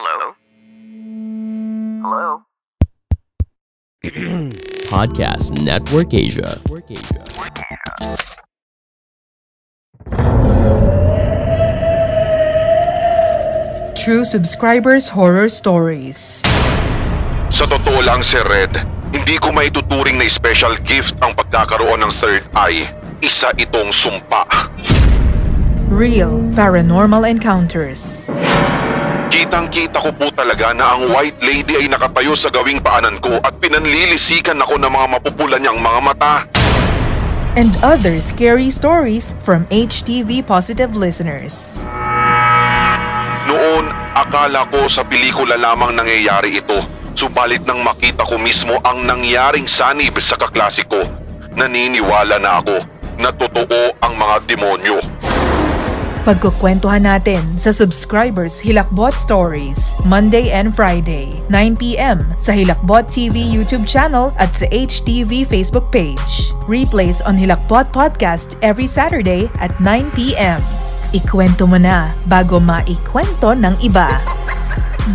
Hello? Hello? Podcast Network Asia. True Subscribers Horror Stories. Sa totoo lang, Sir Red, hindi ko maituturing na special gift ang pagkakaroon ng third eye. Isa itong sumpa. Real Paranormal Encounters. Kitang-kita ko po talaga na ang white lady ay nakatayo sa gawing paanan ko at pinanlilisikan ako ng mga mapupulan niyang mga mata. And other scary stories from HTV Positive listeners. Noon, akala ko sa pelikula lamang nangyayari ito. Subalit nang makita ko mismo ang nangyaring sanib sa kaklase ko, naniniwala na ako na totoo ang mga demonyo. Pagkukwentuhan natin sa Subscribers Hilakbot Stories, Monday and Friday, 9pm sa Hilakbot TV YouTube channel at sa HTV Facebook page. Replays on Hilakbot Podcast every Saturday at 9pm. Ikwento mo na bago maikwento ng iba.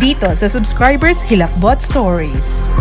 Dito sa Subscribers Hilakbot Stories.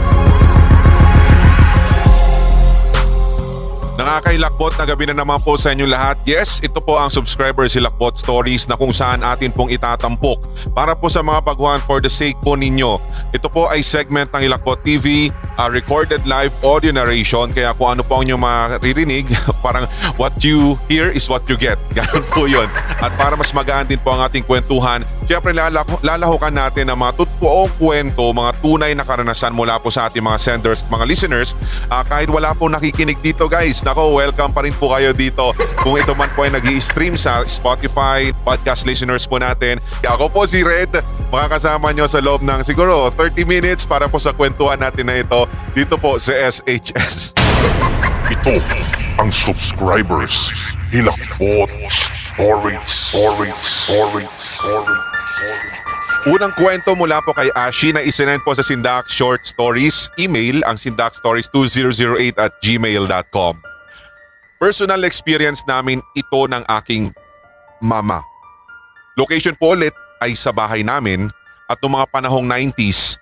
Nakakailakbot na gabi na naman po sa inyo lahat. Yes, ito po ang subscribers Hilakbot Stories na kung saan atin pong itatampok para po sa mga baguhan for the sake po ninyo. Ito po ay segment ng Hilakbot TV, a recorded live audio narration kaya kung ano po ang inyong maririnig, parang what you hear is what you get. Ganun po yun. At para mas magaan din po ang ating kwentuhan, syempre lalaho, lalahukan natin ang mga totoong kwento, mga tunay na karanasan mula po sa ating mga senders mga listeners. Ah, kahit wala po nakikinig dito guys, nako welcome pa rin po kayo dito. Kung ito man po ay nag stream sa Spotify, podcast listeners po natin. Ako po si Red, makakasama nyo sa loob ng siguro 30 minutes para po sa kwentuhan natin na ito dito po sa SHS. Ito ang subscribers. Hilakbot Stories. Stories. Stories. Stories. Unang kwento mula po kay Ashi na isinend po sa Sindak Short Stories. Email ang sindakstories2008 at gmail.com. Personal experience namin ito ng aking mama. Location po ulit ay sa bahay namin at noong mga panahong 90s.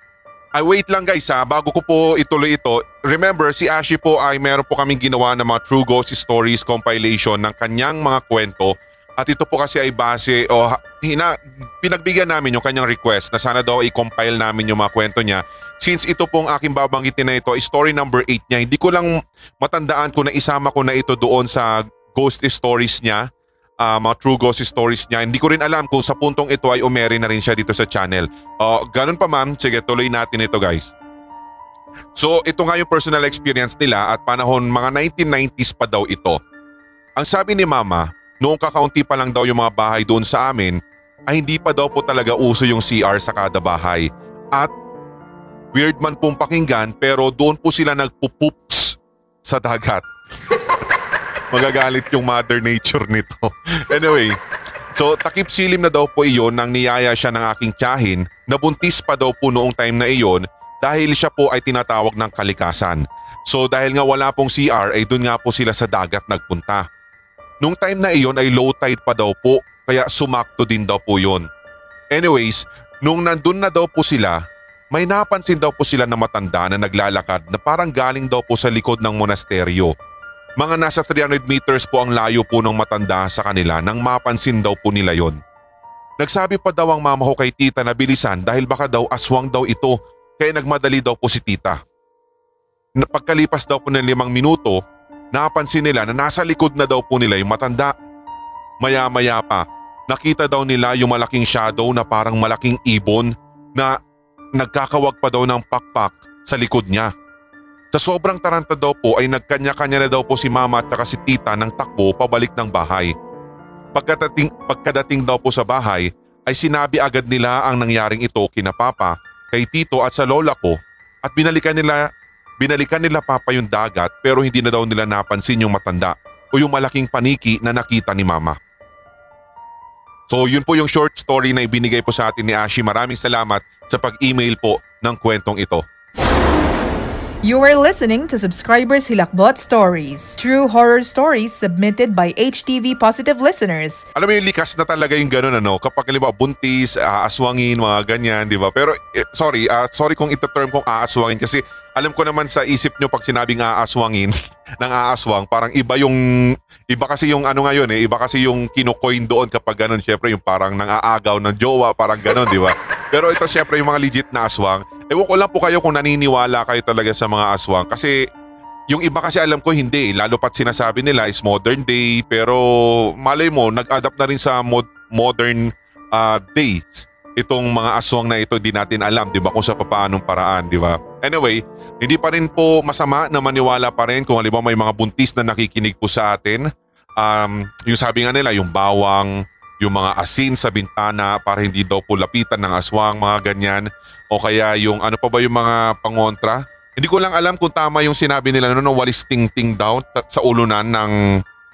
Ay wait lang guys ha, bago ko po ituloy ito. Remember si Ashi po ay meron po kaming ginawa ng mga True Ghost Stories compilation ng kanyang mga kwento at ito po kasi ay base o ha- hina, pinagbigyan namin yung kanyang request na sana daw i-compile namin yung mga kwento niya. Since ito pong aking babanggitin na ito, story number 8 niya, hindi ko lang matandaan kung naisama ko na ito doon sa ghost stories niya, ah, mga true ghost stories niya. Hindi ko rin alam kung sa puntong ito ay umeri na rin siya dito sa channel. O, ganun pa ma'am, sige tuloy natin ito guys. So ito nga yung personal experience nila at panahon mga 1990s pa daw ito. Ang sabi ni mama, noong kakaunti pa lang daw yung mga bahay doon sa amin ay hindi pa daw po talaga uso yung CR sa kada bahay. At weird man pong pakinggan pero doon po sila nagpupoops sa dagat. Magagalit yung mother nature nito. anyway, so takip silim na daw po iyon nang niyaya siya ng aking tiyahin na buntis pa daw po noong time na iyon dahil siya po ay tinatawag ng kalikasan. So dahil nga wala pong CR ay doon nga po sila sa dagat nagpunta. Nung time na iyon ay low tide pa daw po kaya sumakto din daw po yun. Anyways, nung nandun na daw po sila, may napansin daw po sila na matanda na naglalakad na parang galing daw po sa likod ng monasteryo. Mga nasa 300 meters po ang layo po ng matanda sa kanila nang mapansin daw po nila yon. Nagsabi pa daw ang mama ko kay tita na bilisan dahil baka daw aswang daw ito kaya nagmadali daw po si tita. Pagkalipas daw po ng limang minuto, napansin nila na nasa likod na daw po nila yung matanda. Maya-maya pa, nakita daw nila yung malaking shadow na parang malaking ibon na nagkakawag pa daw ng pakpak sa likod niya. Sa sobrang taranta daw po ay nagkanya-kanya na daw po si mama at saka si tita ng takbo pabalik ng bahay. Pagkadating, pagkadating daw po sa bahay ay sinabi agad nila ang nangyaring ito kina papa, kay tito at sa lola ko at binalikan nila binalikan nila papa yung dagat pero hindi na daw nila napansin yung matanda o yung malaking paniki na nakita ni mama. So yun po yung short story na ibinigay po sa atin ni Ashi. Maraming salamat sa pag-email po ng kwentong ito. You are listening to Subscribers Hilakbot Stories, true horror stories submitted by HTV Positive listeners. Alam mo yung likas na talaga yung ganun ano, kapag halimbawa buntis, aaswangin, mga ganyan, di ba? Pero eh, sorry, ah, sorry kung ito term kong aaswangin kasi alam ko naman sa isip nyo pag sinabing aaswangin ng aaswang, parang iba yung, iba kasi yung ano ngayon eh, iba kasi yung kinukoin doon kapag ganun, syempre yung parang nang aagaw ng jowa, parang ganun, di ba? Pero ito syempre yung mga legit na aswang. Ewan ko lang po kayo kung naniniwala kayo talaga sa mga aswang kasi yung iba kasi alam ko hindi, eh. lalo pat sinasabi nila is modern day pero malay mo nag-adapt na rin sa mod- modern uh, days itong mga aswang na ito di natin alam, 'di ba? Kung sa papaanong paraan, 'di ba? Anyway, hindi pa rin po masama na maniwala pa rin kung halimbawa may mga buntis na nakikinig po sa atin. Um, yung sabi nga nila, yung bawang, yung mga asin sa bintana para hindi daw po lapitan ng aswang, mga ganyan. O kaya yung ano pa ba yung mga pangontra? Hindi ko lang alam kung tama yung sinabi nila no, no walis ting-ting daw sa ulunan ng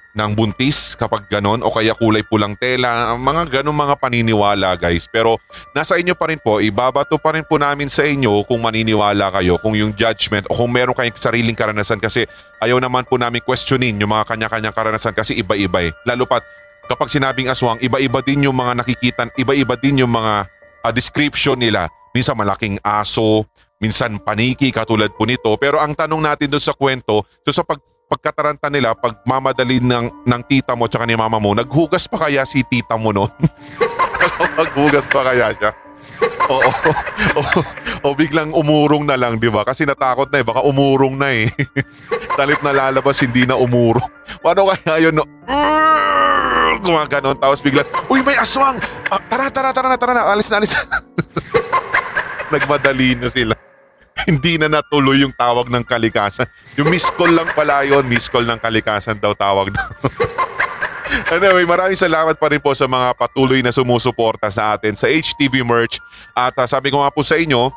ng buntis kapag ganon o kaya kulay pulang tela, mga ganon mga paniniwala guys. Pero nasa inyo pa rin po, ibabato pa rin po namin sa inyo kung maniniwala kayo, kung yung judgment o kung meron kayong sariling karanasan kasi ayaw naman po namin questionin yung mga kanya-kanyang karanasan kasi iba-iba eh. Lalo pat kapag sinabing aswang, iba-iba din yung mga nakikita, iba-iba din yung mga uh, description nila. Minsan malaking aso, minsan paniki katulad po nito. Pero ang tanong natin doon sa kwento, so sa pag, pagkataranta nila, pag mamadali ng, ng tita mo tsaka ni mama mo, naghugas pa kaya si tita mo noon? Naghugas pa kaya siya? Oo. O, o, biglang umurong na lang, di ba? Kasi natakot na eh, baka umurong na eh. Talip na lalabas, hindi na umurong. Paano kaya yun? No? Gumaganon, tapos biglang, uy may aswang! Ah, tara, tara, tara na, tara na, alis na, alis na. Nagmadali na sila. hindi na natuloy yung tawag ng kalikasan. Yung miss call lang pala yun, miss call ng kalikasan daw tawag daw. Anyway, maraming salamat pa rin po sa mga patuloy na sumusuporta sa atin sa HTV merch. At uh, sabi ko nga po sa inyo,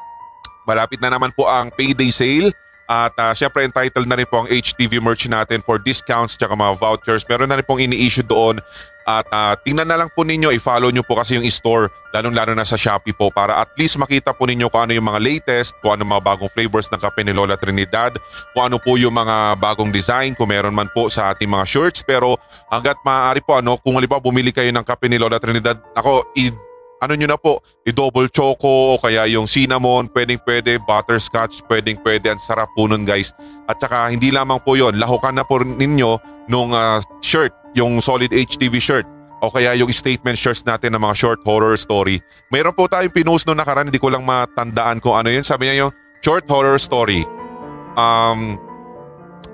malapit na naman po ang payday sale. At uh, syempre entitled na rin po ang HTV merch natin for discounts tsaka mga vouchers. Meron na rin pong ini-issue doon at uh, tingnan na lang po ninyo, i-follow nyo po kasi yung store, lalong-lalo na sa Shopee po para at least makita po ninyo kung ano yung mga latest, kung ano mga bagong flavors ng kape ni Lola Trinidad, kung ano po yung mga bagong design, kung meron man po sa ating mga shirts. Pero hanggat maaari po, ano, kung halimbawa bumili kayo ng kape ni Lola Trinidad, ako, i- ano nyo na po, i-double choco o kaya yung cinnamon, pwedeng pwede, butterscotch, pwedeng pwede, ang sarap po nun guys. At saka hindi lamang po yon lahukan na po ninyo nung uh, shirt yung solid HTV shirt o kaya yung statement shirts natin ng mga short horror story. Mayroon po tayong pinost noong nakaraan, hindi ko lang matandaan kung ano yun. Sabi niya yung short horror story. Um,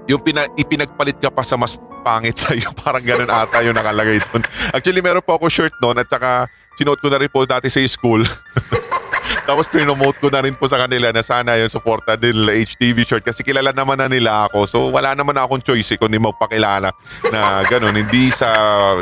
yung pina, ipinagpalit ka pa sa mas pangit sa iyo. Parang ganun ata yung nakalagay doon. Actually, meron po ako shirt noon at saka sinuot ko na rin po dati sa school. Tapos prinomote ko na rin po sa kanila na sana yung suporta nila HTV short kasi kilala naman na nila ako. So wala naman akong choice eh, kundi magpakilala na ganun. Hindi sa,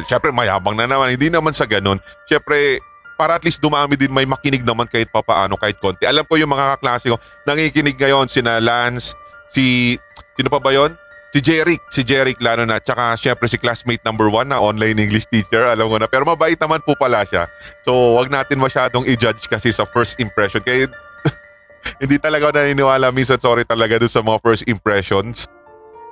syempre mayabang na naman, hindi naman sa ganun. Syempre para at least dumami din may makinig naman kahit papaano kahit konti. Alam ko yung mga kaklase ko, nangikinig ngayon sina Lance, si, sino pa ba yon? Si Jeric, si Jeric lalo na. Tsaka syempre si classmate number one na online English teacher, alam ko na. Pero mabait naman po pala siya. So wag natin masyadong i-judge kasi sa first impression. Kaya hindi talaga ako naniniwala minsan sorry talaga dun sa mga first impressions.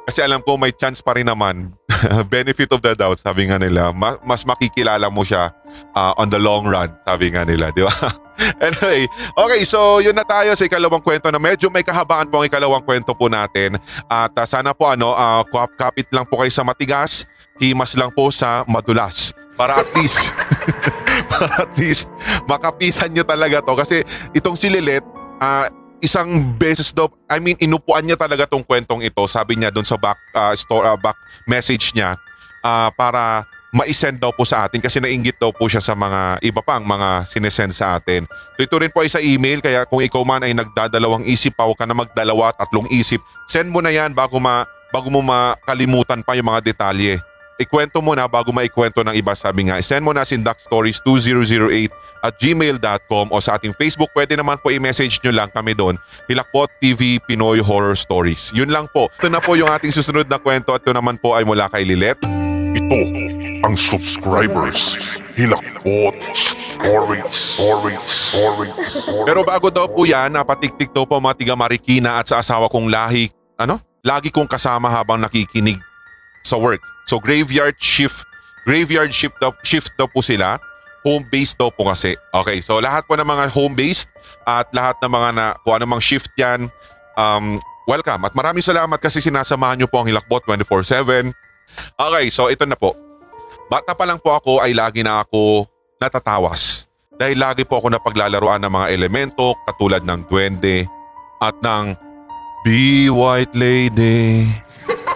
Kasi alam ko may chance pa rin naman. Benefit of the doubt, sabi nga nila. Mas makikilala mo siya uh, on the long run, sabi nga nila, di ba? anyway, okay, so yun na tayo sa ikalawang kwento na medyo may kahabaan po ang ikalawang kwento po natin. At uh, sana po ano, uh, kapit lang po kayo sa matigas, himas lang po sa madulas. Para at least, para at least makapisan nyo talaga to. Kasi itong si Lilet, uh, isang beses daw, I mean inupuan niya talaga tong kwentong ito. Sabi niya doon sa back, uh, store, uh, back message niya uh, para ma-send daw po sa atin kasi nainggit daw po siya sa mga iba pang mga sinesend sa atin. So ito rin po ay sa email kaya kung ikaw man ay nagdadalawang isip pa ka na magdalawa, tatlong isip. Send mo na yan bago, ma, bago mo makalimutan pa yung mga detalye. Ikwento mo na bago maikwento ng iba sabi nga. Send mo na sindakstories2008 at gmail.com o sa ating Facebook. Pwede naman po i-message nyo lang kami doon. Hilakbot TV Pinoy Horror Stories. Yun lang po. Ito na po yung ating susunod na kwento at ito naman po ay mula kay Lilet. Ito ang subscribers. Hilakbot Stories. Stories. Stories. Pero bago daw po yan, napatiktik daw po mga tiga Marikina at sa asawa kong lahi, ano? Lagi kong kasama habang nakikinig sa work. So graveyard shift, graveyard shift daw, shift daw po sila. Home based daw po kasi. Okay, so lahat po ng mga home based at lahat ng mga na, kung anumang shift yan, um, welcome. At maraming salamat kasi sinasamahan niyo po ang Hilakbot 24-7. Okay, so ito na po. Bata pa lang po ako ay lagi na ako natatawas. Dahil lagi po ako napaglalaroan ng mga elemento katulad ng duwende at ng Be White Lady.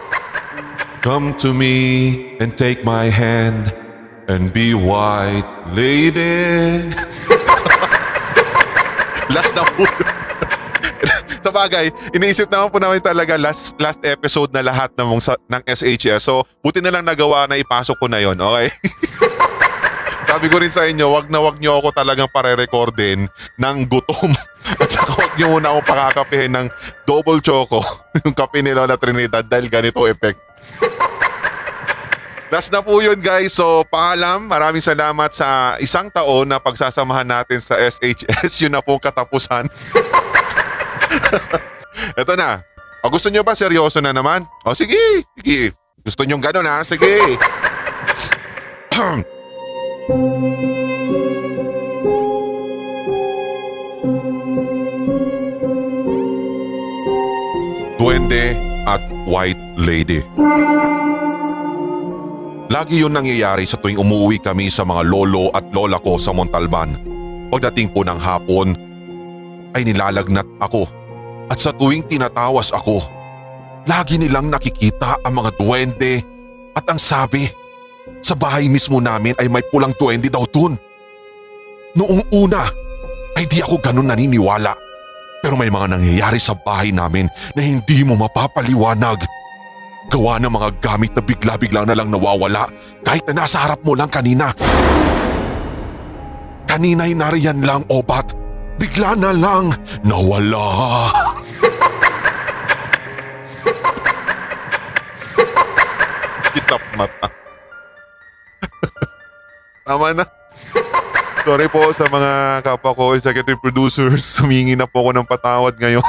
Come to me and take my hand and be white lady. last na po. Bagay, iniisip naman po namin talaga last last episode na lahat ng, ng SHS. So, buti na lang nagawa na ipasok ko na yon okay? Sabi ko rin sa inyo, wag na wag niyo ako talagang pare-recordin ng gutom. At saka wag niyo muna ako pakakapihin ng double choco, yung kape ni Lola Trinidad dahil ganito effect. Last na po yun guys. So paalam, maraming salamat sa isang taon na pagsasamahan natin sa SHS. Yun na po katapusan. Ito na. O gusto nyo ba seryoso na naman? O sige, sige. Gusto nyo gano'n ha? Sige. Duwende at White Lady. Lagi yun nangyayari sa tuwing umuwi kami sa mga lolo at lola ko sa Montalban. Pagdating po ng hapon, ay nilalagnat ako at sa tuwing tinatawas ako, lagi nilang nakikita ang mga duwende at ang sabi, sa bahay mismo namin ay may pulang duwende daw dun. Noong una ay di ako ganun naniniwala pero may mga nangyayari sa bahay namin na hindi mo mapapaliwanag. Gawa ng mga gamit na bigla-bigla na lang nawawala kahit na nasa harap mo lang kanina. Kanina'y nariyan lang obat. Bigla na lang nawala. Stop mata. Tama na. Sorry po sa mga kapwa ko, executive producers. Humingi na po ako ng patawad ngayon.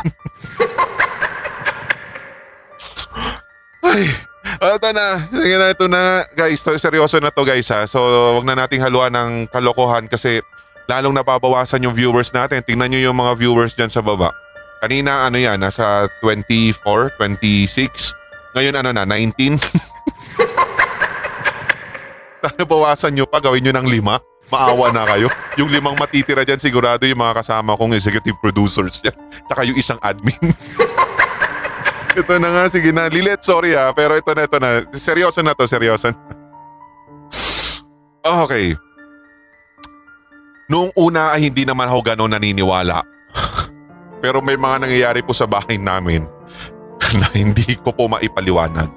Ay, ito na. Sige na, ito na. Guys, to, seryoso na to guys ha. So, wag na nating haluan ng kalokohan kasi lalong nababawasan yung viewers natin. Tingnan nyo yung mga viewers dyan sa baba. Kanina ano yan, nasa 24, 26. Ngayon ano na, 19. Sana bawasan nyo pa, gawin nyo ng lima. Maawa na kayo. Yung limang matitira dyan sigurado yung mga kasama kong executive producers dyan. Tsaka yung isang admin. ito na nga, sige na. Lilet, sorry ha. Pero ito na, ito na. Seryoso na to, seryoso na. Okay. Noong una ay hindi naman ako gano'n naniniwala. Pero may mga nangyayari po sa bahay namin na hindi ko po maipaliwanag.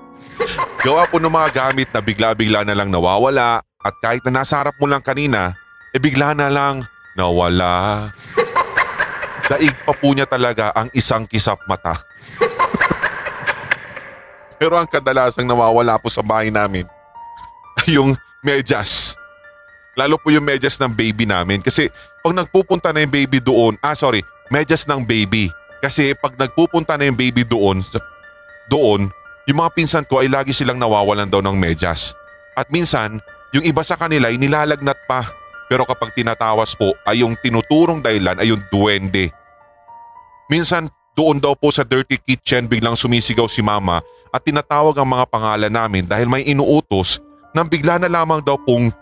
Gawa po ng mga gamit na bigla-bigla na lang nawawala at kahit na nasa harap mo lang kanina, e bigla na lang nawala. Daig pa po niya talaga ang isang kisap mata. Pero ang kadalasang nawawala po sa bahay namin ay yung medyas. Lalo po yung medyas ng baby namin kasi pag nagpupunta na yung baby doon, ah sorry, medyas ng baby. Kasi pag nagpupunta na yung baby doon, doon, yung mga pinsan ko ay lagi silang nawawalan daw ng medyas. At minsan, yung iba sa kanila ay nilalagnat pa. Pero kapag tinatawas po ay yung tinuturong dahilan ay yung duwende. Minsan doon daw po sa dirty kitchen biglang sumisigaw si mama at tinatawag ang mga pangalan namin dahil may inuutos nang bigla na lamang daw pong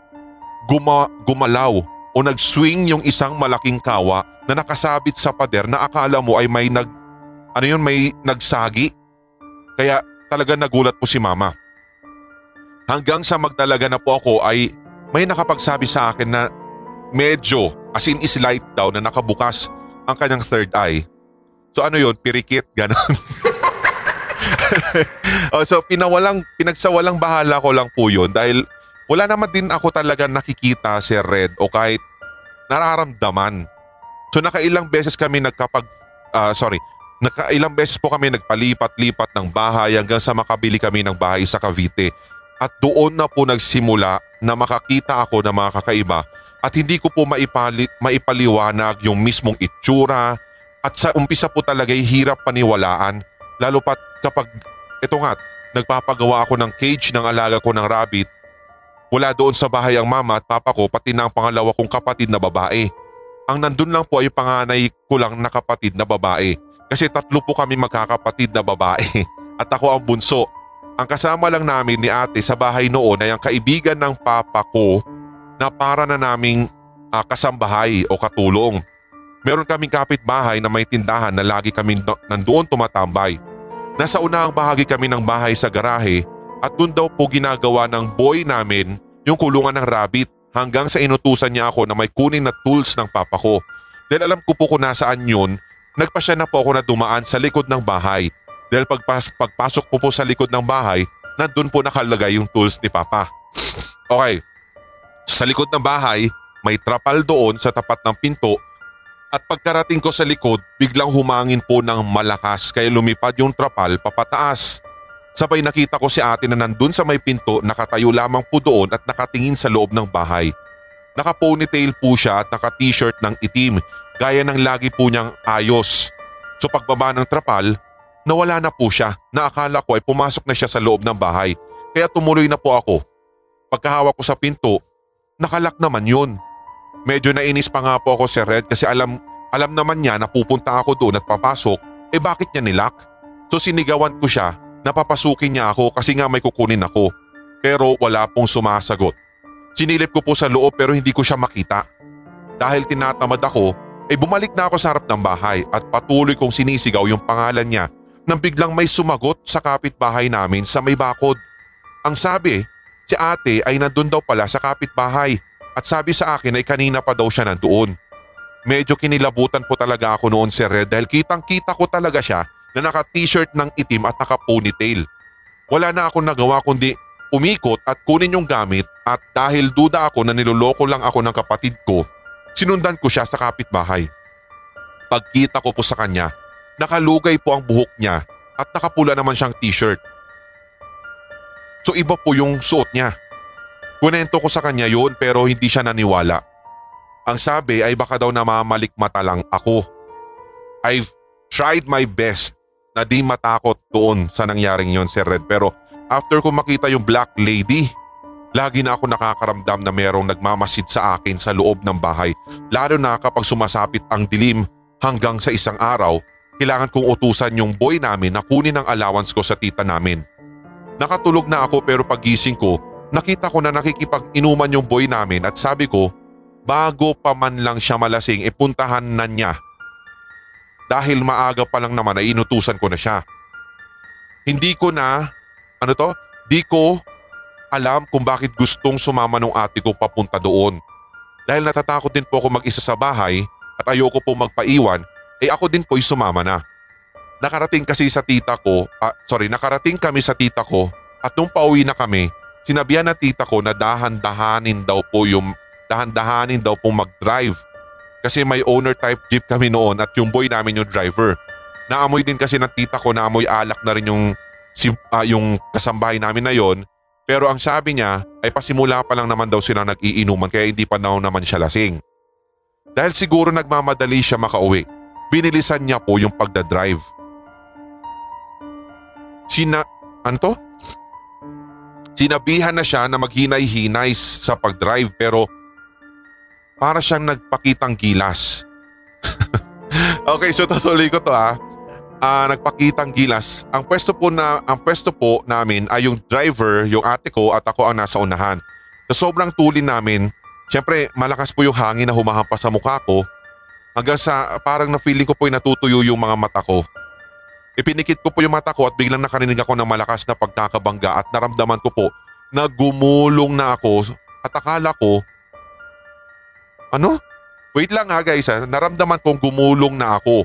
guma, gumalaw o nag-swing yung isang malaking kawa na nakasabit sa pader na akala mo ay may nag ano yun may nagsagi. Kaya talaga nagulat po si mama. Hanggang sa magdalaga na po ako ay may nakapagsabi sa akin na medyo as in is light daw na nakabukas ang kanyang third eye. So ano yun, pirikit, ganon. oh, so pinawalang, pinagsawalang bahala ko lang po yun dahil wala naman din ako talaga nakikita si Red o kahit nararamdaman. So nakailang beses kami nagkapag, ah, sorry, nakailang beses po kami nagpalipat-lipat ng bahay hanggang sa makabili kami ng bahay sa Cavite. At doon na po nagsimula na makakita ako ng mga kakaiba at hindi ko po maipali, maipaliwanag yung mismong itsura at sa umpisa po talaga ay hirap paniwalaan lalo pat kapag ito nga nagpapagawa ako ng cage ng alaga ko ng rabbit wala doon sa bahay ang mama at papa ko pati na ang pangalawa kong kapatid na babae. Ang nandun lang po ay panganay ko lang na kapatid na babae kasi tatlo po kami magkakapatid na babae at ako ang bunso. Ang kasama lang namin ni ate sa bahay noon ay ang kaibigan ng papa ko na para na naming uh, kasambahay o katulong. Meron kaming kapitbahay na may tindahan na lagi kami nandoon tumatambay. Nasa unahang bahagi kami ng bahay sa garahe at doon daw po ginagawa ng boy namin yung kulungan ng rabbit hanggang sa inutusan niya ako na may kunin na tools ng papa ko. Dahil alam ko po kung nasaan yun, nagpasya na po ako na dumaan sa likod ng bahay. Dahil pagpas pagpasok po po sa likod ng bahay, nandun po nakalagay yung tools ni papa. Okay, sa likod ng bahay, may trapal doon sa tapat ng pinto at pagkarating ko sa likod, biglang humangin po ng malakas kaya lumipad yung trapal papataas. Sabay nakita ko si ate na nandun sa may pinto nakatayo lamang po doon at nakatingin sa loob ng bahay. Naka-ponytail po siya at naka-t-shirt ng itim gaya ng lagi po niyang ayos. So pagbaba ng trapal, nawala na po siya na akala ko ay pumasok na siya sa loob ng bahay kaya tumuloy na po ako. Pagkahawak ko sa pinto, nakalak naman yun. Medyo nainis pa nga po ako si Red kasi alam, alam naman niya na pupunta ako doon at papasok, eh bakit niya nilak? So sinigawan ko siya na papasukin niya ako kasi nga may kukunin ako. Pero wala pong sumasagot. Sinilip ko po sa loob pero hindi ko siya makita. Dahil tinatamad ako, ay bumalik na ako sa harap ng bahay at patuloy kong sinisigaw yung pangalan niya nang biglang may sumagot sa kapitbahay namin sa may bakod. Ang sabi, si ate ay nandun daw pala sa kapitbahay at sabi sa akin ay kanina pa daw siya nandoon. Medyo kinilabutan po talaga ako noon si Red dahil kitang kita ko talaga siya na naka t-shirt ng itim at naka ponytail. Wala na akong nagawa kundi umikot at kunin yung gamit at dahil duda ako na niloloko lang ako ng kapatid ko, sinundan ko siya sa kapitbahay. Pagkita ko po sa kanya, nakalugay po ang buhok niya at nakapula naman siyang t-shirt. So iba po yung suot niya. Kunento ko sa kanya yun pero hindi siya naniwala. Ang sabi ay baka daw namamalikmata lang ako. I've tried my best na di matakot doon sa nangyaring yon Sir Red pero after ko makita yung black lady, lagi na ako nakakaramdam na merong nagmamasid sa akin sa loob ng bahay lalo na kapag sumasapit ang dilim hanggang sa isang araw kailangan kong utusan yung boy namin na kunin ang allowance ko sa tita namin. Nakatulog na ako pero pagising ko Nakita ko na nakikipag-inuman yung boy namin at sabi ko bago pa man lang siya malasing ipuntahan na niya. Dahil maaga pa lang naman ay inutusan ko na siya. Hindi ko na, ano to, di ko alam kung bakit gustong sumama nung ate ko papunta doon. Dahil natatakot din po ako mag-isa sa bahay at ayoko po magpaiwan, eh ako din po'y sumama na. Nakarating kasi sa tita ko, ah, sorry, nakarating kami sa tita ko at nung pauwi na kami, Sinabihan na tita ko na dahan-dahanin daw po yung dahan-dahanin daw pong mag-drive. Kasi may owner type jeep kami noon at yung boy namin yung driver. Naamoy din kasi ng tita ko na amoy alak na rin yung, si, uh, yung kasambahay namin na yon. Pero ang sabi niya ay pasimula pa lang naman daw sila nag-iinuman kaya hindi pa daw naman siya lasing. Dahil siguro nagmamadali siya makauwi, binilisan niya po yung pagdadrive. Sina... Ano to? Sinabihan na siya na maghinay-hinay sa pagdrive pero para siyang nagpakitang gilas. okay, so tutuloy ko to ha. Uh, nagpakitang gilas. Ang pwesto po na ang pwesto po namin ay yung driver, yung ate ko at ako ang nasa unahan. Sa sobrang tulin namin, syempre malakas po yung hangin na humahampas sa mukha ko hanggang sa parang na feeling ko po ay natutuyo yung mga mata ko. Ipinikit ko po yung mata ko at biglang nakarinig ako ng malakas na pagkakabangga at naramdaman ko po na gumulong na ako at akala ko, ano? Wait lang ha guys ha, naramdaman kong gumulong na ako.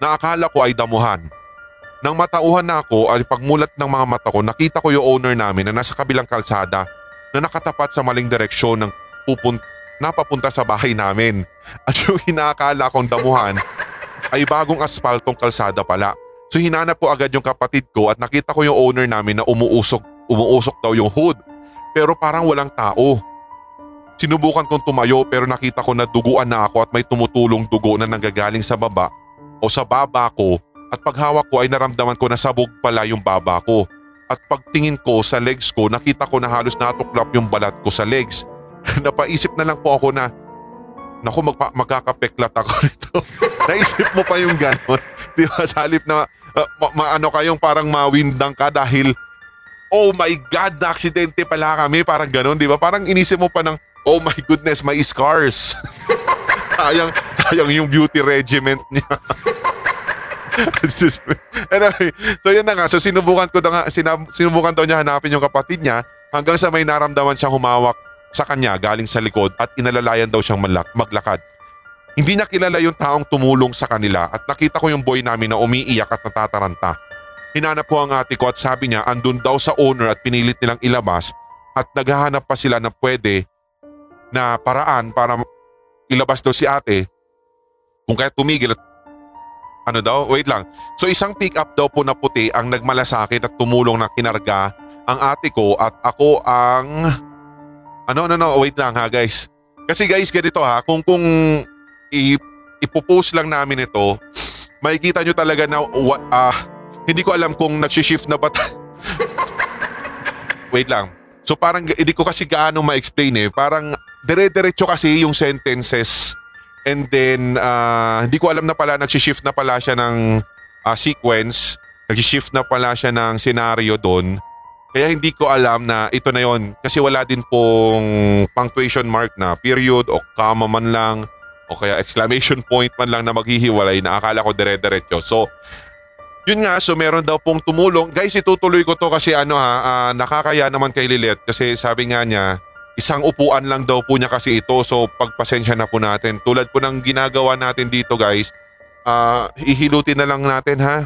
Na akala ko ay damuhan. Nang matauhan na ako ay pagmulat ng mga mata ko nakita ko yung owner namin na nasa kabilang kalsada na nakatapat sa maling direksyon ng pupun napapunta sa bahay namin. At yung inaakala kong damuhan ay bagong aspaltong kalsada pala. So hinanap ko agad yung kapatid ko at nakita ko yung owner namin na umuusog, umuusok daw yung hood. Pero parang walang tao. Sinubukan kong tumayo pero nakita ko na duguan na ako at may tumutulong dugo na nanggagaling sa baba o sa baba ko at paghawak ko ay naramdaman ko na sabog pala yung baba ko. At pagtingin ko sa legs ko nakita ko na halos natuklap yung balat ko sa legs. Napaisip na lang po ako na Naku, magpa- magkakapeklat ako nito. Naisip mo pa yung ganon. Di ba? Sa halip na uh, ma- ma- ano kayong parang mawindang ka dahil oh my God, na aksidente pala kami. Parang ganon, di ba? Parang inisip mo pa ng oh my goodness, may scars. sayang, sayang yung beauty regiment niya. anyway, so yun na nga. So sinubukan ko na sinab- sinubukan daw niya hanapin yung kapatid niya hanggang sa may naramdaman siyang humawak sa kanya galing sa likod at inalalayan daw siyang malak- maglakad. Hindi niya kilala yung taong tumulong sa kanila at nakita ko yung boy namin na umiiyak at natataranta. Hinanap ko ang ate ko at sabi niya andun daw sa owner at pinilit nilang ilabas at naghahanap pa sila na pwede na paraan para ilabas daw si ate kung kaya tumigil at ano daw? Wait lang. So isang pick up daw po na puti ang nagmalasakit at tumulong na kinarga ang ate ko at ako ang ano, ano, no, wait lang ha guys. Kasi guys, ganito ha, kung kung ipopost lang namin ito, makikita nyo talaga na uh, hindi ko alam kung nagsishift na ba Wait lang. So parang hindi ko kasi gaano ma-explain eh. Parang dire-diretso kasi yung sentences and then uh, hindi ko alam na pala nagsishift na pala siya ng uh, sequence. Nagsishift na pala siya ng scenario doon. Kaya hindi ko alam na ito na yon kasi wala din pong punctuation mark na period o comma man lang o kaya exclamation point man lang na maghihiwalay na akala ko dire-diretso. So, yun nga, so meron daw pong tumulong. Guys, itutuloy ko to kasi ano ha, uh, nakakaya naman kay Lilet kasi sabi nga niya, isang upuan lang daw po niya kasi ito so pagpasensya na po natin. Tulad po ng ginagawa natin dito guys, uh, ihilutin na lang natin ha.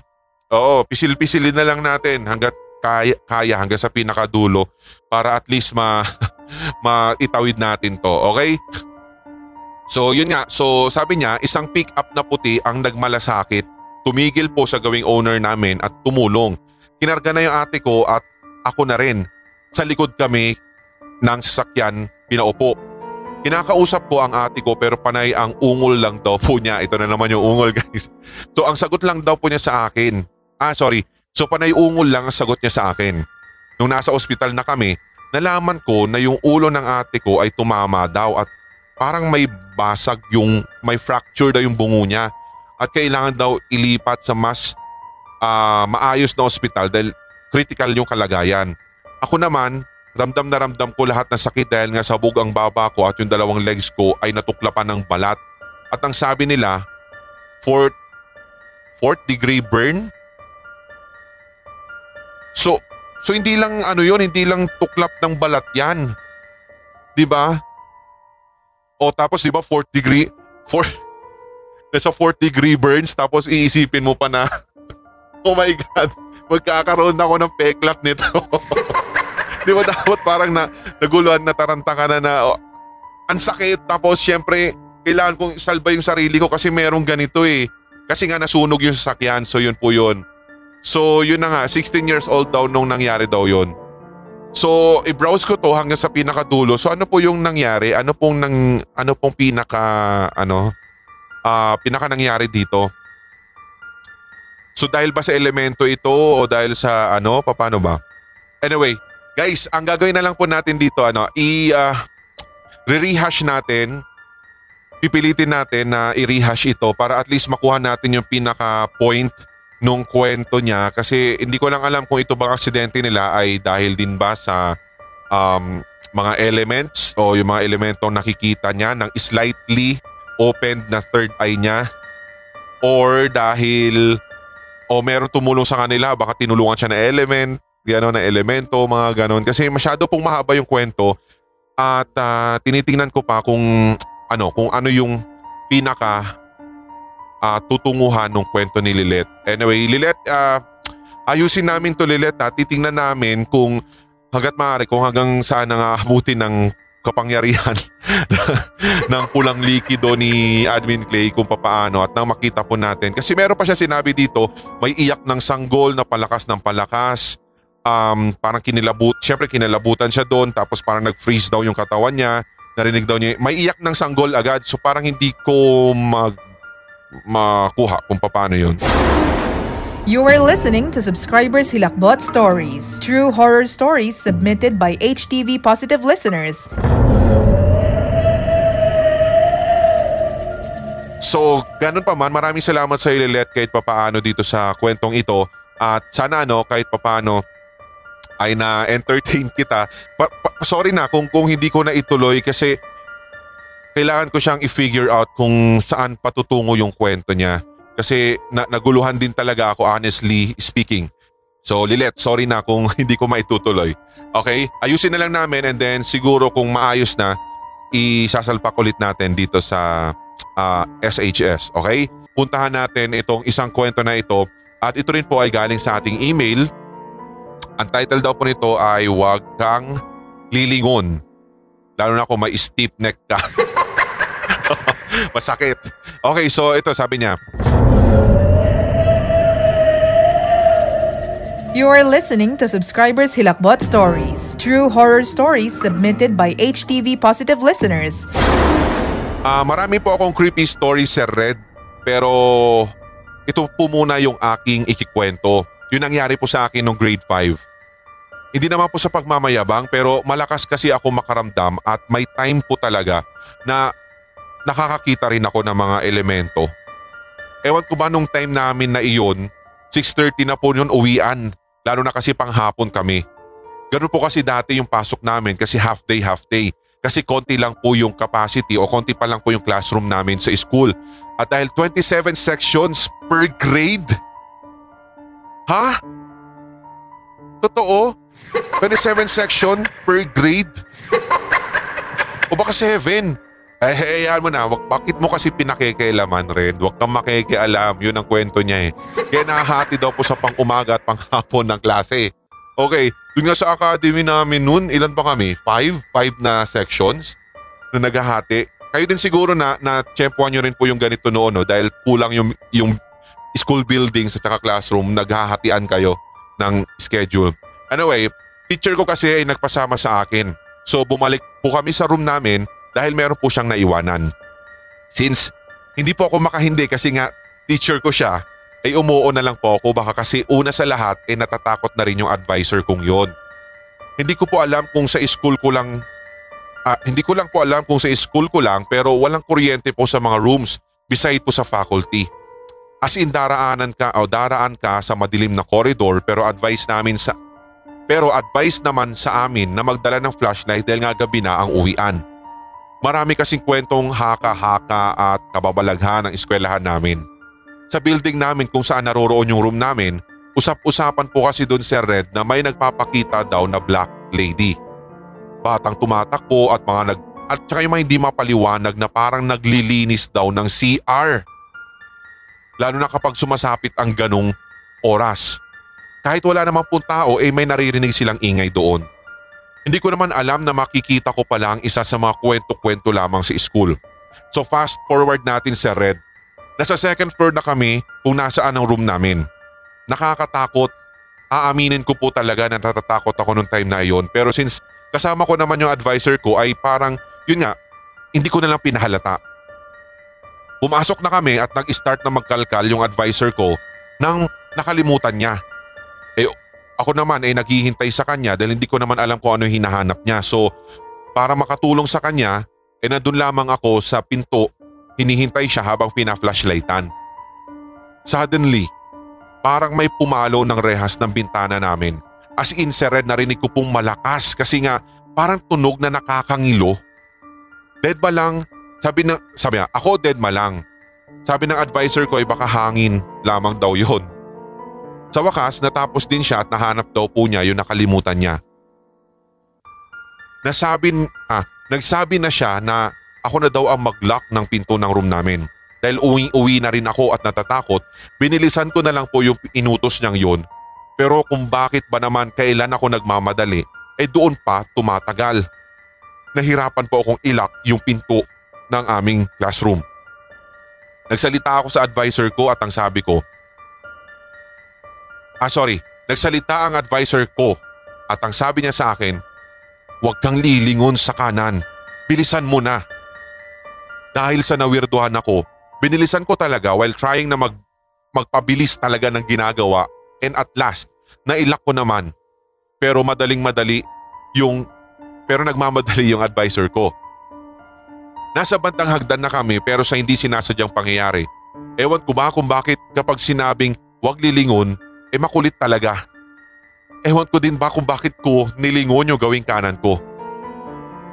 Oo, pisil-pisilin na lang natin hanggat kaya, kaya hanggang sa pinakadulo para at least ma maitawid natin to, okay? So yun nga, so sabi niya isang pick up na puti ang nagmalasakit. Tumigil po sa gawing owner namin at tumulong. Kinarga na yung ate ko at ako na rin. Sa likod kami ng sasakyan pinaupo. Kinakausap ko ang ate ko pero panay ang ungol lang daw po niya. Ito na naman yung ungol guys. So ang sagot lang daw po niya sa akin. Ah sorry, So panay ungol lang ang sagot niya sa akin. Nung nasa ospital na kami, nalaman ko na yung ulo ng ate ko ay tumama daw at parang may basag yung may fracture daw yung bungo niya at kailangan daw ilipat sa mas uh, maayos na ospital dahil critical yung kalagayan. Ako naman, ramdam na ramdam ko lahat ng sakit dahil nga sabog ang baba ko at yung dalawang legs ko ay natuklapan ng balat. At ang sabi nila, fourth, fourth degree burn So, so hindi lang ano yon hindi lang tuklap ng balat yan. 'Di ba? O tapos 'di ba 4 degree 4 Nasa 4 degree burns tapos iisipin mo pa na Oh my god, magkakaroon ako ng peklat nito. 'Di ba dapat parang na naguluhan na taranta ka na na oh, ang sakit tapos syempre kailangan kong isalba yung sarili ko kasi merong ganito eh. Kasi nga nasunog yung sasakyan so yun po yun. So yun na nga, 16 years old daw nung nangyari daw yun. So i-browse ko to hanggang sa pinakadulo. So ano po yung nangyari? Ano pong nang ano pong pinaka ano uh, pinaka nangyari dito? So dahil ba sa elemento ito o dahil sa ano, paano ba? Anyway, guys, ang gagawin na lang po natin dito ano, i uh, re-rehash natin pipilitin natin na i-rehash ito para at least makuha natin yung pinaka point nung kwento niya. Kasi hindi ko lang alam kung ito bang aksidente nila ay dahil din ba sa um, mga elements o yung mga elementong nakikita niya ng slightly opened na third eye niya. Or dahil o meron tumulong sa kanila baka tinulungan siya ng element gano'n na elemento mga gano'n kasi masyado pong mahaba yung kwento at uh, tinitingnan ko pa kung ano kung ano yung pinaka uh, tutunguhan ng kwento ni Lilet. Anyway, Lilet, uh, ayusin namin to Lilet ha. Titingnan namin kung hanggat maaari kung hanggang saan nga abutin ng kapangyarihan ng pulang likido ni Admin Clay kung papaano at nang makita po natin. Kasi meron pa siya sinabi dito, may iyak ng sanggol na palakas ng palakas um, parang kinilabut, syempre kinalabutan siya doon tapos parang nag-freeze daw yung katawan niya. Narinig daw niya, may iyak ng sanggol agad so parang hindi ko mag makuha kung paano yun. You are listening to Subscribers Hilakbot Stories, true horror stories submitted by HTV Positive listeners. So, ganun pa man, maraming salamat sa Lilet kahit papaano dito sa kwentong ito. At sana ano, kahit papaano ay na-entertain kita. Pa- pa- sorry na kung, kung hindi ko na ituloy kasi kailangan ko siyang i-figure out kung saan patutungo yung kwento niya. Kasi na- naguluhan din talaga ako honestly speaking. So Lilet, sorry na kung hindi ko maitutuloy. Okay? Ayusin na lang namin and then siguro kung maayos na, isasalpak ulit natin dito sa uh, SHS. Okay? Puntahan natin itong isang kwento na ito at ito rin po ay galing sa ating email. Ang title daw po nito ay Huwag kang lilingon. Lalo na kung may steep neck ka. Masakit. Okay, so ito sabi niya. You are listening to Subscribers Hilakbot Stories, true horror stories submitted by HTV Positive listeners. Ah, marami po akong creepy stories Sir Red, pero ito po muna yung aking ikikwento. Yung nangyari po sa akin nung grade 5. Hindi naman po sa pagmamayabang pero malakas kasi ako makaramdam at may time po talaga na nakakakita rin ako ng mga elemento. Ewan ko ba nung time namin na iyon, 6.30 na po yun uwian, lalo na kasi panghapon kami. Ganun po kasi dati yung pasok namin kasi half day half day. Kasi konti lang po yung capacity o konti pa lang po yung classroom namin sa school. At dahil 27 sections per grade. Ha? Totoo? 27 section per grade? O baka 7? Eh, hayaan mo na, wag, bakit mo kasi pinakikailaman rin? Huwag kang makikialam, yun ang kwento niya eh. Kaya nahahati daw po sa pang-umaga at pang-hapon ng klase. Okay, dun nga sa academy namin noon, ilan pa kami? Five? Five na sections na naghahati. Kayo din siguro na, na tsempuan nyo rin po yung ganito noon no? dahil kulang yung, yung school buildings at saka classroom, naghahatian kayo ng schedule. Anyway, teacher ko kasi ay nagpasama sa akin. So bumalik po kami sa room namin dahil meron po siyang naiwanan. Since hindi po ako makahindi kasi nga teacher ko siya, ay umuo na lang po ako baka kasi una sa lahat ay natatakot na rin yung advisor kong yon. Hindi ko po alam kung sa school ko lang, ah, hindi ko lang po alam kung sa school ko lang pero walang kuryente po sa mga rooms beside po sa faculty. As in daraanan ka o daraan ka sa madilim na corridor pero advice namin sa pero advice naman sa amin na magdala ng flashlight dahil nga gabi na ang uwian. Marami kasing kwentong haka-haka at kababalaghan ng eskwelahan namin. Sa building namin kung saan naroroon yung room namin, usap-usapan po kasi doon Sir Red na may nagpapakita daw na black lady. Batang tumatakbo at mga nag at saka yung mga hindi mapaliwanag na parang naglilinis daw ng CR. Lalo na kapag sumasapit ang ganong oras. Kahit wala namang pong tao eh may naririnig silang ingay doon. Hindi ko naman alam na makikita ko pala ang isa sa mga kwento-kwento lamang sa school. So fast forward natin sa Red. Nasa second floor na kami kung nasaan ang room namin. Nakakatakot. Aaminin ko po talaga na natatakot ako nung time na yon pero since kasama ko naman yung advisor ko ay parang yun nga, hindi ko na lang pinahalata. Pumasok na kami at nag-start na magkalkal yung advisor ko nang nakalimutan niya. Eh ako naman ay naghihintay sa kanya dahil hindi ko naman alam kung ano hinahanap niya. So para makatulong sa kanya, eh nandun lamang ako sa pinto, hinihintay siya habang pina-flashlightan. Suddenly, parang may pumalo ng rehas ng bintana namin. As in si Red narinig ko pong malakas kasi nga parang tunog na nakakangilo. Dead ba lang? Sabi na, sabi niya, ako dead ma lang. Sabi ng advisor ko ay baka hangin lamang daw yon. Sa wakas natapos din siya at nahanap daw po niya yung nakalimutan niya. Nasabi, ah, nagsabi na siya na ako na daw ang mag-lock ng pinto ng room namin. Dahil uwi-uwi na rin ako at natatakot, binilisan ko na lang po yung inutos niyang yon. Pero kung bakit ba naman kailan ako nagmamadali, ay doon pa tumatagal. Nahirapan po akong ilak yung pinto ng aming classroom. Nagsalita ako sa advisor ko at ang sabi ko, Ah sorry, Nagsalita ang advisor ko at ang sabi niya sa akin, huwag kang lilingon sa kanan. Bilisan mo na. Dahil sa nawirduhan ako, binilisan ko talaga while trying na mag, magpabilis talaga ng ginagawa and at last, nailak ko naman. Pero madaling madali yung, pero nagmamadali yung advisor ko. Nasa bantang hagdan na kami pero sa hindi sinasadyang pangyayari. Ewan ko ba kung bakit kapag sinabing wag lilingon, eh makulit talaga. Ewan ko din ba kung bakit ko nilingon yung gawing kanan ko.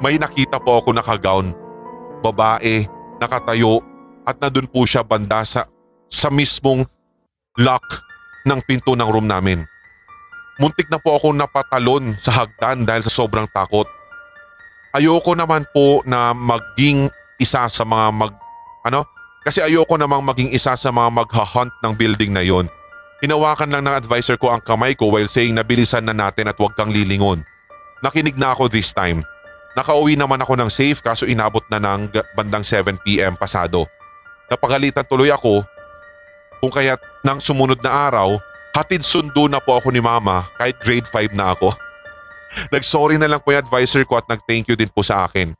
May nakita po ako nakagown, babae, nakatayo at nandun po siya banda sa, sa mismong lock ng pinto ng room namin. Muntik na po ako napatalon sa hagdan dahil sa sobrang takot. Ayoko naman po na maging isa sa mga mag... Ano? Kasi ayoko namang maging isa sa mga magha-hunt ng building na yon. Hinawakan lang ng advisor ko ang kamay ko while saying na bilisan na natin at huwag kang lilingon. Nakinig na ako this time. Nakauwi naman ako ng safe kaso inabot na ng bandang 7pm pasado. Napagalitan tuloy ako kung kaya't nang sumunod na araw, hatid sundo na po ako ni mama kahit grade 5 na ako. Nag-sorry na lang po yung advisor ko at nag-thank you din po sa akin.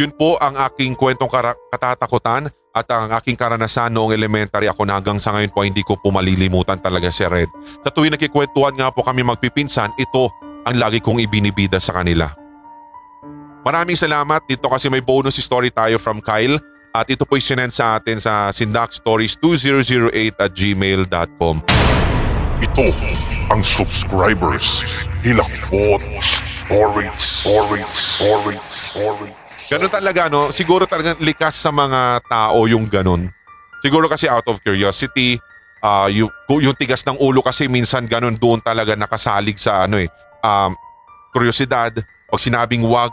Yun po ang aking kwentong katatakutan at ang aking karanasan noong elementary ako na hanggang sa ngayon po hindi ko po malilimutan talaga si Red. Sa tuwing nagkikwentuhan nga po kami magpipinsan, ito ang lagi kong ibinibida sa kanila. Maraming salamat dito kasi may bonus story tayo from Kyle at ito po sinend sa atin sa sindakstories2008 at gmail.com. Ito ang subscribers. Hilakbot Stories. Stories. Stories. Stories. Ganun talaga no, siguro talaga likas sa mga tao yung ganun. Siguro kasi out of curiosity, uh, yung, yung tigas ng ulo kasi minsan ganun doon talaga nakasalig sa ano eh, um, kuryosidad. Pag sinabing wag,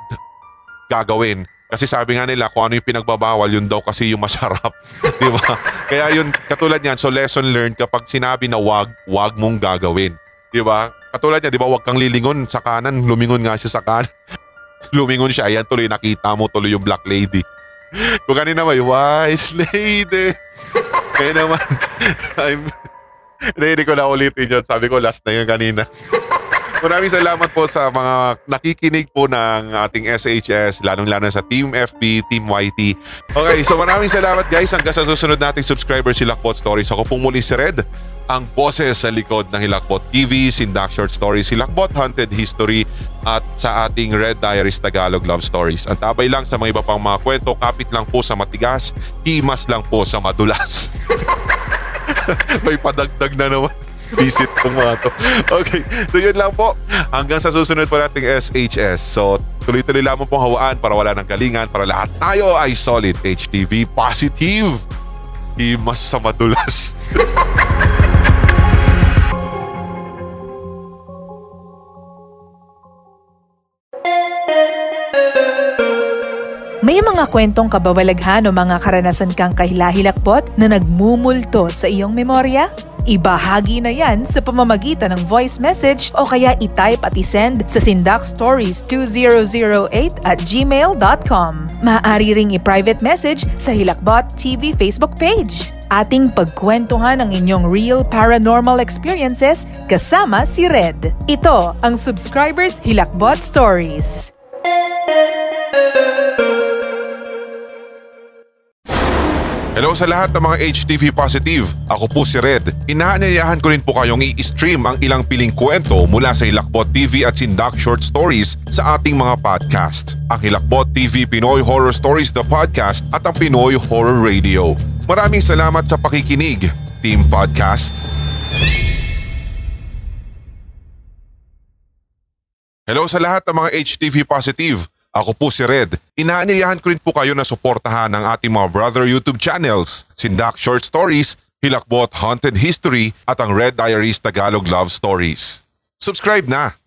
gagawin. Kasi sabi nga nila kung ano yung pinagbabawal, yun daw kasi yung masarap. Di ba? Kaya yun, katulad yan, so lesson learned kapag sinabi na wag, wag mong gagawin. Di ba? Katulad niya, di ba, wag kang lilingon sa kanan, lumingon nga siya sa kanan. lumingon siya, ayan tuloy nakita mo tuloy yung black lady. Kung kanina may wise lady. Kaya naman, I'm, hindi ko na ulitin yun. Sabi ko last na yun kanina. Maraming salamat po sa mga nakikinig po ng ating SHS, lalong-lalo sa Team FB, Team YT. Okay, so maraming salamat guys hanggang sa susunod nating subscriber si Lakbot Stories. Ako po muli si Red, ang boses sa likod ng Hilakbot TV, Sindak Short Stories, Hilakbot Haunted History at sa ating Red Diaries Tagalog Love Stories. Ang tabay lang sa mga iba pang mga kwento, kapit lang po sa matigas, himas lang po sa madulas. May padagdag na naman. Visit ko mga to. Okay, so yun lang po. Hanggang sa susunod po nating SHS. So tuloy-tuloy lamang pong hawaan para wala ng galingan para lahat tayo ay solid HTV positive. Himas sa madulas. May mga kwentong kababalaghan o mga karanasan kang kahilahilakbot na nagmumulto sa iyong memorya? Ibahagi na yan sa pamamagitan ng voice message o kaya i-type at i-send sa sindakstories2008 at gmail.com. Maaari ring i-private message sa Hilakbot TV Facebook page. Ating pagkwentuhan ang inyong real paranormal experiences kasama si Red. Ito ang Subscribers Hilakbot Stories. Hello sa lahat ng mga HTV positive. Ako po si Red. Inaanyayahan ko rin po kayong i-stream ang ilang piling kwento mula sa Hilakbot TV at Sindak Short Stories sa ating mga podcast. Ang Hilakbot TV Pinoy Horror Stories the Podcast at ang Pinoy Horror Radio. Maraming salamat sa pakikinig, Team Podcast. Hello sa lahat ng mga HTV positive. Ako po si Red. Inaanyayahan ko rin po kayo na suportahan ang ating mga brother YouTube channels, Sindak Short Stories, Hilakbot Haunted History at ang Red Diaries Tagalog Love Stories. Subscribe na!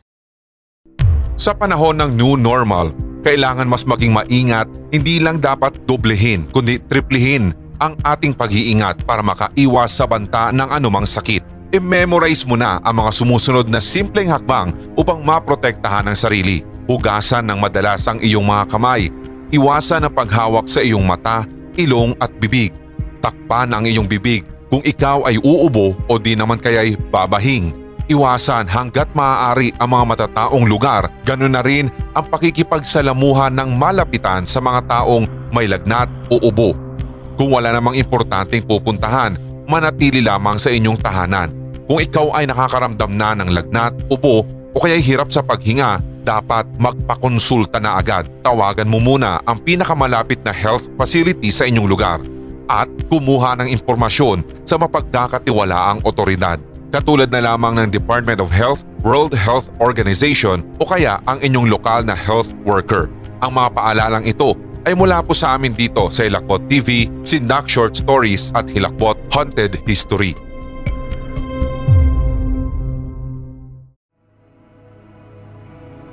Sa panahon ng new normal, kailangan mas maging maingat, hindi lang dapat doblehin kundi triplihin ang ating pag-iingat para makaiwas sa banta ng anumang sakit. I-memorize mo na ang mga sumusunod na simpleng hakbang upang maprotektahan ang sarili Hugasan ng madalas ang iyong mga kamay. Iwasan ang paghawak sa iyong mata, ilong at bibig. Takpan ang iyong bibig kung ikaw ay uubo o di naman kaya'y babahing. Iwasan hanggat maaari ang mga matataong lugar, ganun na rin ang pakikipagsalamuhan ng malapitan sa mga taong may lagnat o ubo. Kung wala namang importanteng pupuntahan, manatili lamang sa inyong tahanan. Kung ikaw ay nakakaramdam na ng lagnat, ubo o kaya hirap sa paghinga, dapat magpakonsulta na agad. Tawagan mo muna ang pinakamalapit na health facility sa inyong lugar at kumuha ng impormasyon sa mapagkakatiwalaang otoridad. Katulad na lamang ng Department of Health, World Health Organization o kaya ang inyong lokal na health worker. Ang mga paalalang ito ay mula po sa amin dito sa Hilakbot TV, Sindak Short Stories at Hilakbot Haunted History.